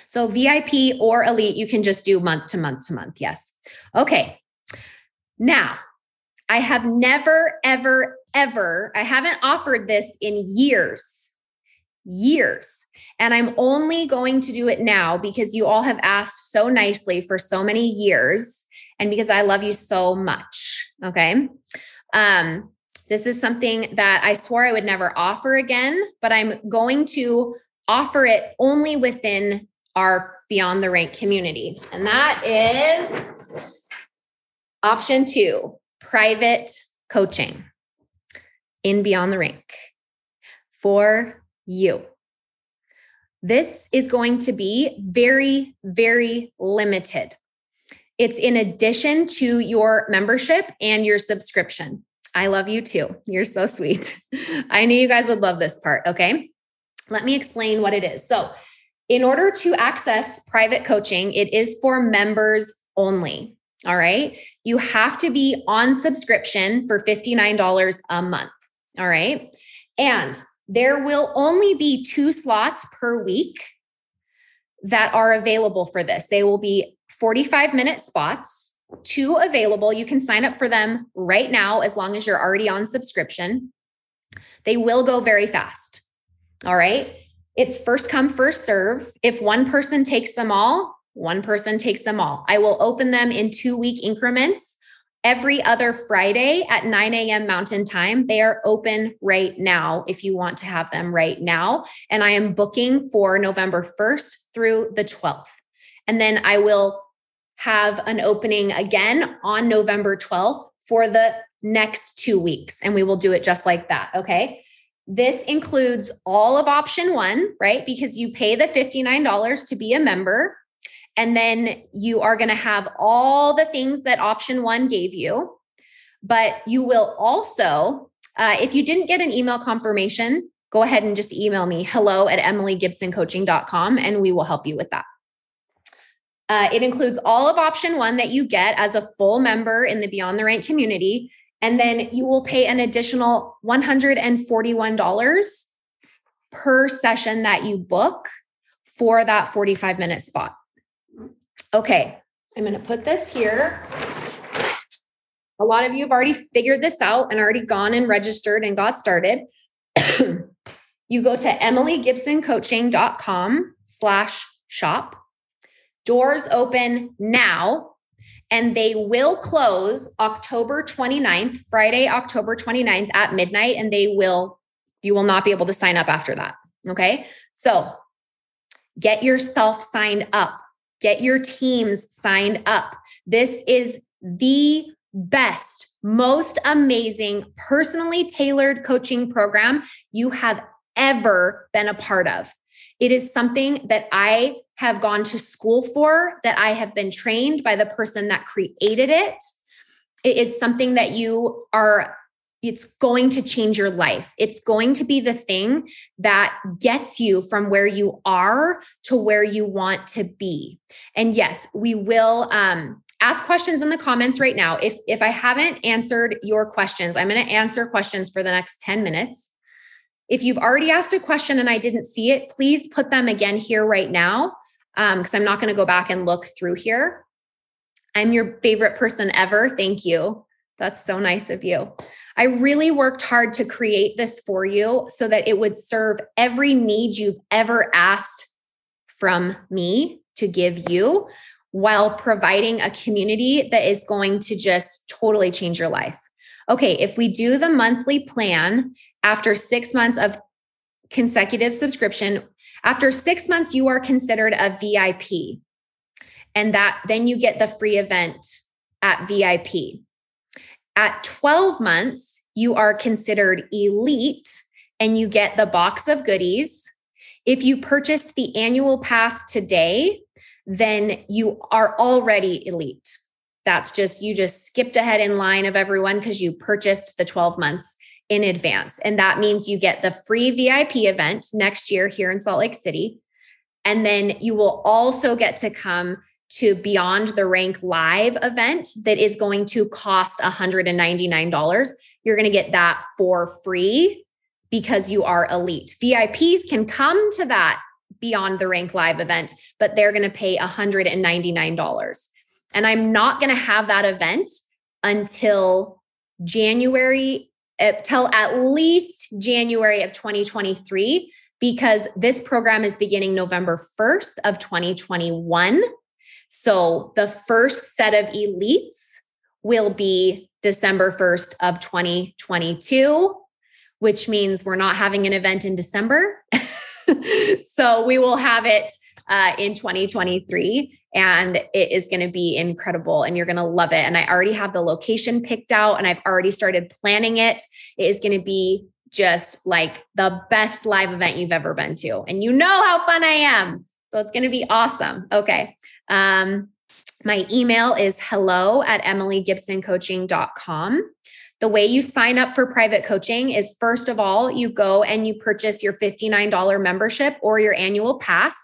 So, VIP or elite, you can just do month to month to month. Yes. Okay. Now, I have never, ever, ever, I haven't offered this in years, years. And I'm only going to do it now because you all have asked so nicely for so many years and because I love you so much. Okay. Um, this is something that I swore I would never offer again, but I'm going to offer it only within our Beyond the Rank community. And that is option two private coaching in Beyond the Rank for you. This is going to be very, very limited. It's in addition to your membership and your subscription. I love you too. You're so sweet. I knew you guys would love this part. Okay. Let me explain what it is. So, in order to access private coaching, it is for members only. All right. You have to be on subscription for $59 a month. All right. And there will only be two slots per week that are available for this. They will be 45 minute spots, two available. You can sign up for them right now as long as you're already on subscription. They will go very fast. All right. It's first come, first serve. If one person takes them all, one person takes them all. I will open them in two week increments every other Friday at 9 a.m. Mountain Time. They are open right now if you want to have them right now. And I am booking for November 1st through the 12th. And then I will have an opening again on November 12th for the next two weeks. And we will do it just like that. Okay. This includes all of option one, right? Because you pay the $59 to be a member. And then you are going to have all the things that option one gave you. But you will also, uh, if you didn't get an email confirmation, go ahead and just email me hello at emilygibsoncoaching.com and we will help you with that. Uh, it includes all of option one that you get as a full member in the Beyond the Rank community. And then you will pay an additional $141 per session that you book for that 45 minute spot. Okay, I'm going to put this here. A lot of you have already figured this out and already gone and registered and got started. you go to emilygibsoncoaching.com slash shop. Doors open now and they will close October 29th, Friday, October 29th at midnight, and they will, you will not be able to sign up after that. Okay. So get yourself signed up, get your teams signed up. This is the best, most amazing, personally tailored coaching program you have ever been a part of. It is something that I have gone to school for, that I have been trained by the person that created it. It is something that you are, it's going to change your life. It's going to be the thing that gets you from where you are to where you want to be. And yes, we will, um, ask questions in the comments right now if if i haven't answered your questions i'm going to answer questions for the next 10 minutes if you've already asked a question and I didn't see it, please put them again here right now because um, I'm not going to go back and look through here. I'm your favorite person ever. Thank you. That's so nice of you. I really worked hard to create this for you so that it would serve every need you've ever asked from me to give you while providing a community that is going to just totally change your life. Okay, if we do the monthly plan after six months of consecutive subscription, after six months, you are considered a VIP. And that then you get the free event at VIP. At 12 months, you are considered elite and you get the box of goodies. If you purchased the annual pass today, then you are already elite. That's just, you just skipped ahead in line of everyone because you purchased the 12 months in advance. And that means you get the free VIP event next year here in Salt Lake City. And then you will also get to come to Beyond the Rank live event that is going to cost $199. You're going to get that for free because you are elite. VIPs can come to that Beyond the Rank live event, but they're going to pay $199. And I'm not going to have that event until January eh, till at least January of 2023 because this program is beginning November 1st of 2021. So the first set of elites will be December 1st of 2022, which means we're not having an event in December. so we will have it uh, in 2023. And it is going to be incredible and you're going to love it. And I already have the location picked out and I've already started planning it. It is going to be just like the best live event you've ever been to. And you know how fun I am. So it's going to be awesome. Okay. Um, my email is hello at emilygibsoncoaching.com. The way you sign up for private coaching is first of all, you go and you purchase your $59 membership or your annual pass.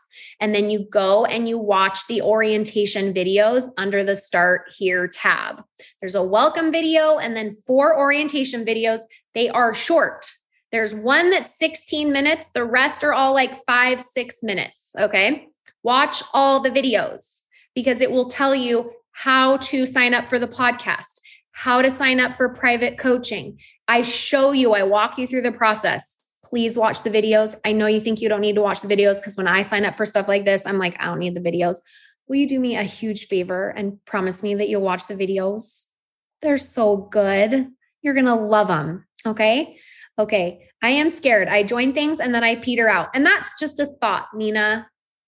And then you go and you watch the orientation videos under the Start Here tab. There's a welcome video and then four orientation videos. They are short. There's one that's 16 minutes, the rest are all like five, six minutes. Okay. Watch all the videos because it will tell you how to sign up for the podcast how to sign up for private coaching. I show you, I walk you through the process. Please watch the videos. I know you think you don't need to watch the videos because when I sign up for stuff like this, I'm like, I don't need the videos. Will you do me a huge favor and promise me that you'll watch the videos? They're so good. You're going to love them. Okay. Okay. I am scared. I join things and then I peter out. And that's just a thought, Nina.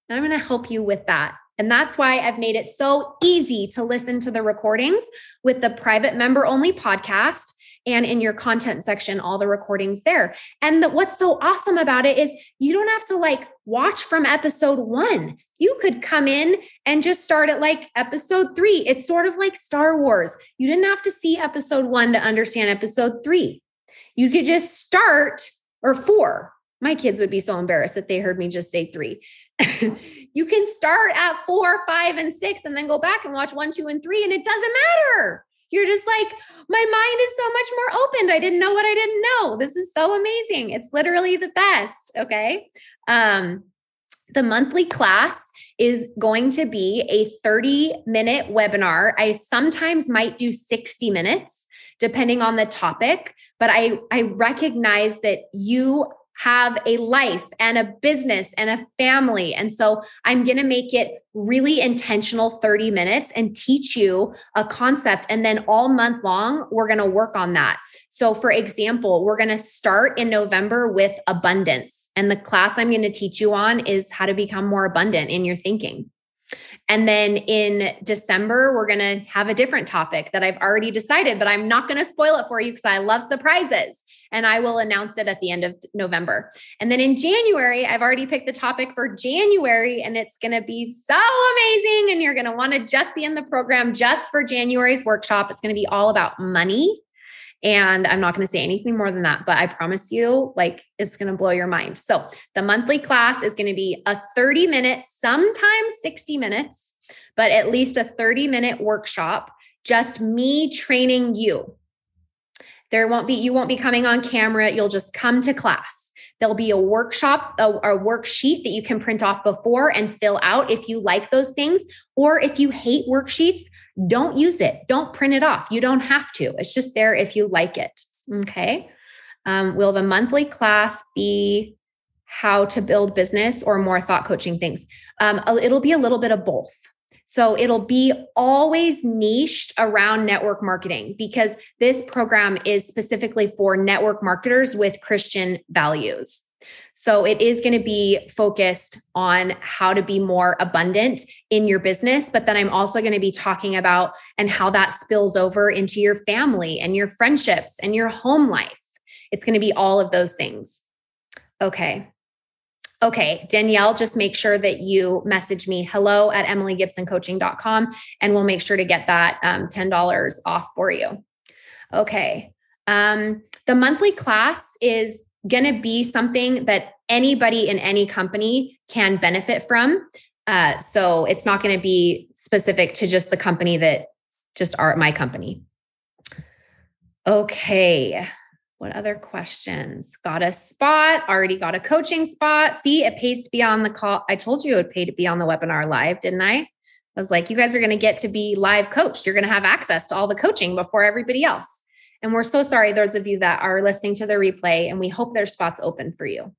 And I'm going to help you with that. And that's why I've made it so easy to listen to the recordings with the private member only podcast and in your content section, all the recordings there. And the, what's so awesome about it is you don't have to like watch from episode one. You could come in and just start at like episode three. It's sort of like Star Wars. You didn't have to see episode one to understand episode three. You could just start or four. My kids would be so embarrassed that they heard me just say three. you can start at four, five, and six, and then go back and watch one, two, and three, and it doesn't matter. You're just like, my mind is so much more opened. I didn't know what I didn't know. This is so amazing. It's literally the best. Okay. Um, the monthly class is going to be a 30 minute webinar. I sometimes might do 60 minutes depending on the topic, but I, I recognize that you have a life and a business and a family. And so I'm going to make it really intentional 30 minutes and teach you a concept. And then all month long, we're going to work on that. So, for example, we're going to start in November with abundance. And the class I'm going to teach you on is how to become more abundant in your thinking. And then in December, we're going to have a different topic that I've already decided, but I'm not going to spoil it for you because I love surprises. And I will announce it at the end of November. And then in January, I've already picked the topic for January, and it's going to be so amazing. And you're going to want to just be in the program just for January's workshop. It's going to be all about money and I'm not going to say anything more than that, but I promise you, like, it's going to blow your mind. So, the monthly class is going to be a 30 minute, sometimes 60 minutes, but at least a 30 minute workshop, just me training you. There won't be, you won't be coming on camera. You'll just come to class. There'll be a workshop, a, a, worksheet that you can print off before and fill out if you like those things. Or if you hate worksheets, don't use it. Don't print it off. You don't have to. It's just there if you like it. Okay. Um, will the monthly class be how to build business or more thought coaching things? Um, it'll be a little bit of both. So it'll be always niched around network marketing because this program is specifically for network marketers with Christian values. So it is going to be focused on how to be more abundant in your business. But then I'm also going to be talking about and how that spills over into your family and your friendships and your home life. It's going to be all of those things. Okay. Okay, Danielle, just make sure that you message me hello at emilygibsoncoaching.com and we'll make sure to get that um, $10 off for you. Okay. Um, the monthly class is going to be something that anybody in any company can benefit from. Uh, so it's not going to be specific to just the company that just are my company. Okay. What other questions? Got a spot, already got a coaching spot. See, it pays to be on the call. I told you it would pay to be on the webinar live, didn't I? I was like, you guys are going to get to be live coached. You're going to have access to all the coaching before everybody else. And we're so sorry, those of you that are listening to the replay, and we hope there's spots open for you.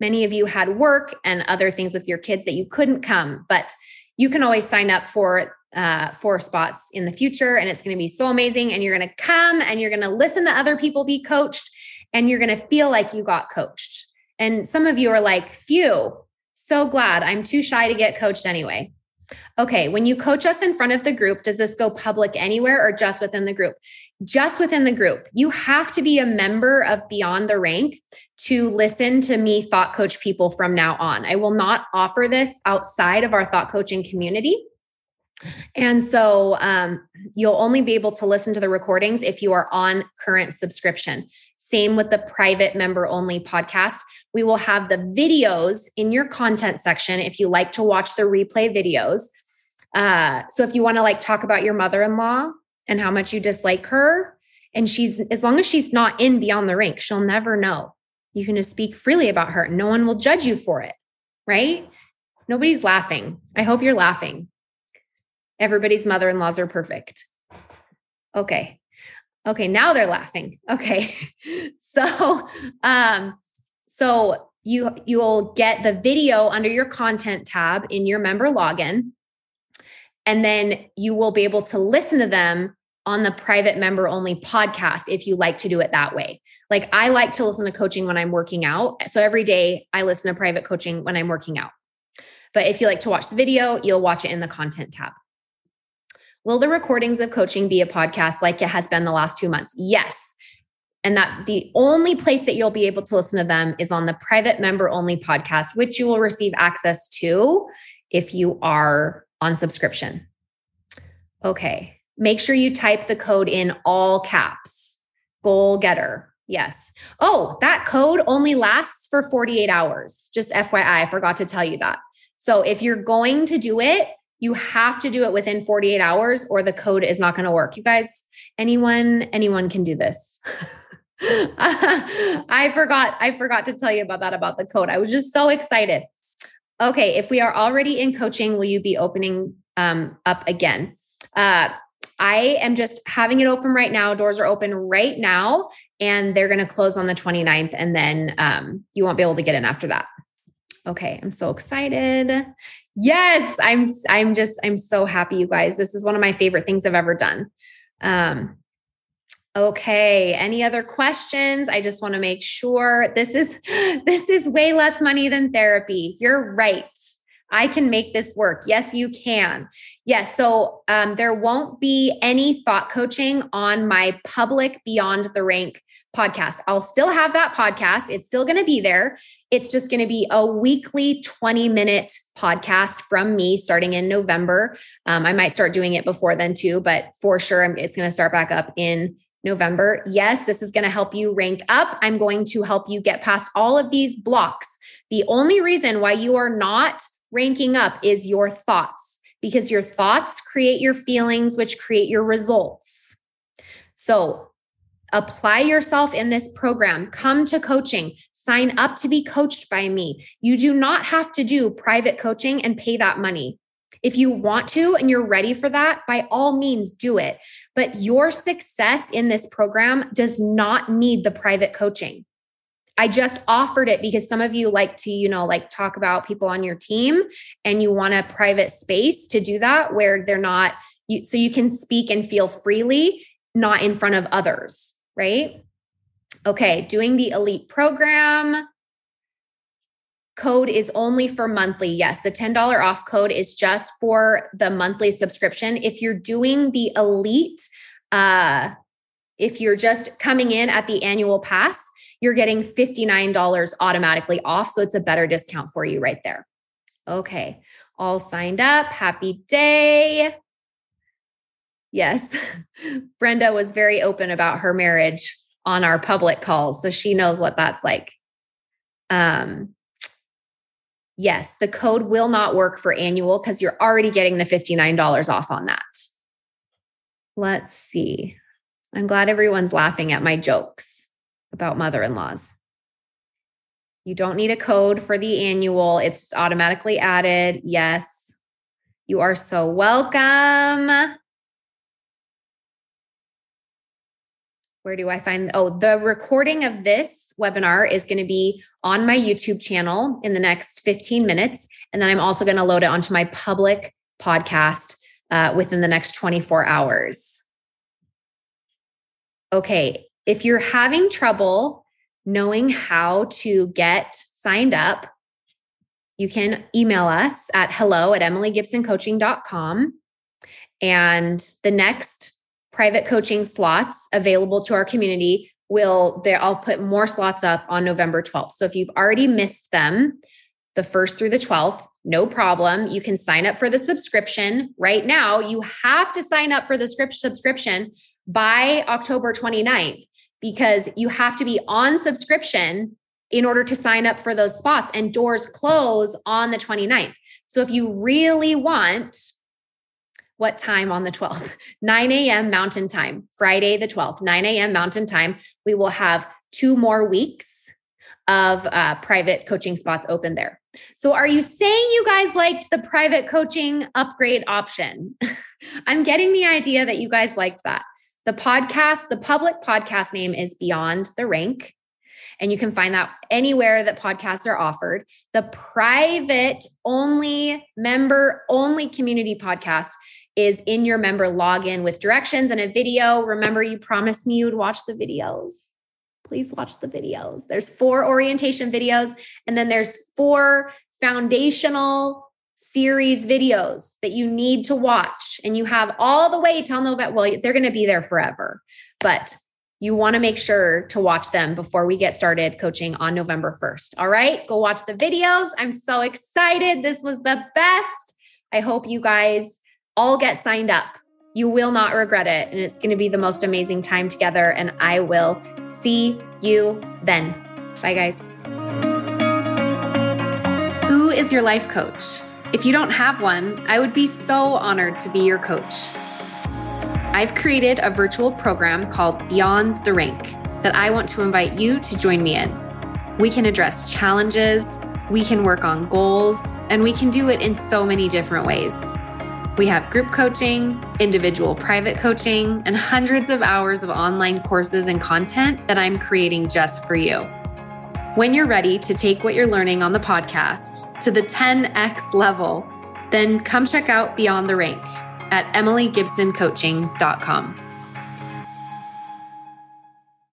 Many of you had work and other things with your kids that you couldn't come, but you can always sign up for uh, for spots in the future, and it's going to be so amazing. And you're going to come and you're going to listen to other people be coached, and you're going to feel like you got coached. And some of you are like, "Phew, so glad I'm too shy to get coached anyway." Okay, when you coach us in front of the group, does this go public anywhere or just within the group? Just within the group. You have to be a member of Beyond the Rank to listen to me thought coach people from now on. I will not offer this outside of our thought coaching community. And so um, you'll only be able to listen to the recordings if you are on current subscription. Same with the private member only podcast. We will have the videos in your content section if you like to watch the replay videos. Uh, so if you want to like talk about your mother in law and how much you dislike her, and she's as long as she's not in beyond the rank, she'll never know. You can just speak freely about her. No one will judge you for it, right? Nobody's laughing. I hope you're laughing. Everybody's mother in laws are perfect. Okay. Okay, now they're laughing. Okay. so um so you you'll get the video under your content tab in your member login and then you will be able to listen to them on the private member only podcast if you like to do it that way. Like I like to listen to coaching when I'm working out. So every day I listen to private coaching when I'm working out. But if you like to watch the video, you'll watch it in the content tab. Will the recordings of coaching be a podcast like it has been the last two months? Yes. And that's the only place that you'll be able to listen to them is on the private member only podcast, which you will receive access to if you are on subscription. Okay. Make sure you type the code in all caps. Goal getter. Yes. Oh, that code only lasts for 48 hours. Just FYI, I forgot to tell you that. So if you're going to do it, you have to do it within 48 hours or the code is not going to work. You guys, anyone anyone can do this. I forgot I forgot to tell you about that about the code. I was just so excited. Okay, if we are already in coaching, will you be opening um, up again? Uh, I am just having it open right now. Doors are open right now, and they're going to close on the 29th, and then um, you won't be able to get in after that. Okay, I'm so excited. Yes, I'm I'm just I'm so happy you guys. This is one of my favorite things I've ever done. Um okay, any other questions? I just want to make sure this is this is way less money than therapy. You're right. I can make this work. Yes, you can. Yes. So um, there won't be any thought coaching on my public Beyond the Rank podcast. I'll still have that podcast. It's still going to be there. It's just going to be a weekly 20 minute podcast from me starting in November. Um, I might start doing it before then too, but for sure, it's going to start back up in November. Yes, this is going to help you rank up. I'm going to help you get past all of these blocks. The only reason why you are not ranking up is your thoughts because your thoughts create your feelings, which create your results. So apply yourself in this program, come to coaching, sign up to be coached by me. You do not have to do private coaching and pay that money. If you want to and you're ready for that, by all means do it. But your success in this program does not need the private coaching. I just offered it because some of you like to, you know, like talk about people on your team and you want a private space to do that where they're not you so you can speak and feel freely, not in front of others, right? Okay, doing the elite program code is only for monthly. Yes, the $10 off code is just for the monthly subscription. If you're doing the elite uh if you're just coming in at the annual pass, you're getting $59 automatically off. So it's a better discount for you right there. Okay, all signed up. Happy day. Yes, Brenda was very open about her marriage on our public calls. So she knows what that's like. Um, yes, the code will not work for annual because you're already getting the $59 off on that. Let's see. I'm glad everyone's laughing at my jokes about mother in laws. You don't need a code for the annual, it's automatically added. Yes, you are so welcome. Where do I find? Oh, the recording of this webinar is going to be on my YouTube channel in the next 15 minutes. And then I'm also going to load it onto my public podcast uh, within the next 24 hours. Okay, if you're having trouble knowing how to get signed up, you can email us at hello at emilygibsoncoaching.com. And the next private coaching slots available to our community will there I'll put more slots up on November 12th. So if you've already missed them, the 1st through the 12th, no problem. You can sign up for the subscription right now. You have to sign up for the script subscription by October 29th because you have to be on subscription in order to sign up for those spots and doors close on the 29th. So if you really want what time on the 12th? 9 a.m. Mountain Time, Friday the 12th, 9 a.m. Mountain Time. We will have two more weeks of uh, private coaching spots open there. So, are you saying you guys liked the private coaching upgrade option? I'm getting the idea that you guys liked that. The podcast, the public podcast name is Beyond the Rank. And you can find that anywhere that podcasts are offered. The private only member only community podcast is in your member login with directions and a video. Remember, you promised me you would watch the videos. Please watch the videos. There's four orientation videos, and then there's four foundational series videos that you need to watch and you have all the way till November. Well, they're going to be there forever, but you want to make sure to watch them before we get started coaching on November 1st. All right, go watch the videos. I'm so excited. This was the best. I hope you guys all get signed up. You will not regret it. And it's going to be the most amazing time together. And I will see you then. Bye, guys. Who is your life coach? If you don't have one, I would be so honored to be your coach. I've created a virtual program called Beyond the Rank that I want to invite you to join me in. We can address challenges, we can work on goals, and we can do it in so many different ways. We have group coaching, individual private coaching, and hundreds of hours of online courses and content that I'm creating just for you. When you're ready to take what you're learning on the podcast to the 10x level, then come check out Beyond the Rank at emilygibsoncoaching.com.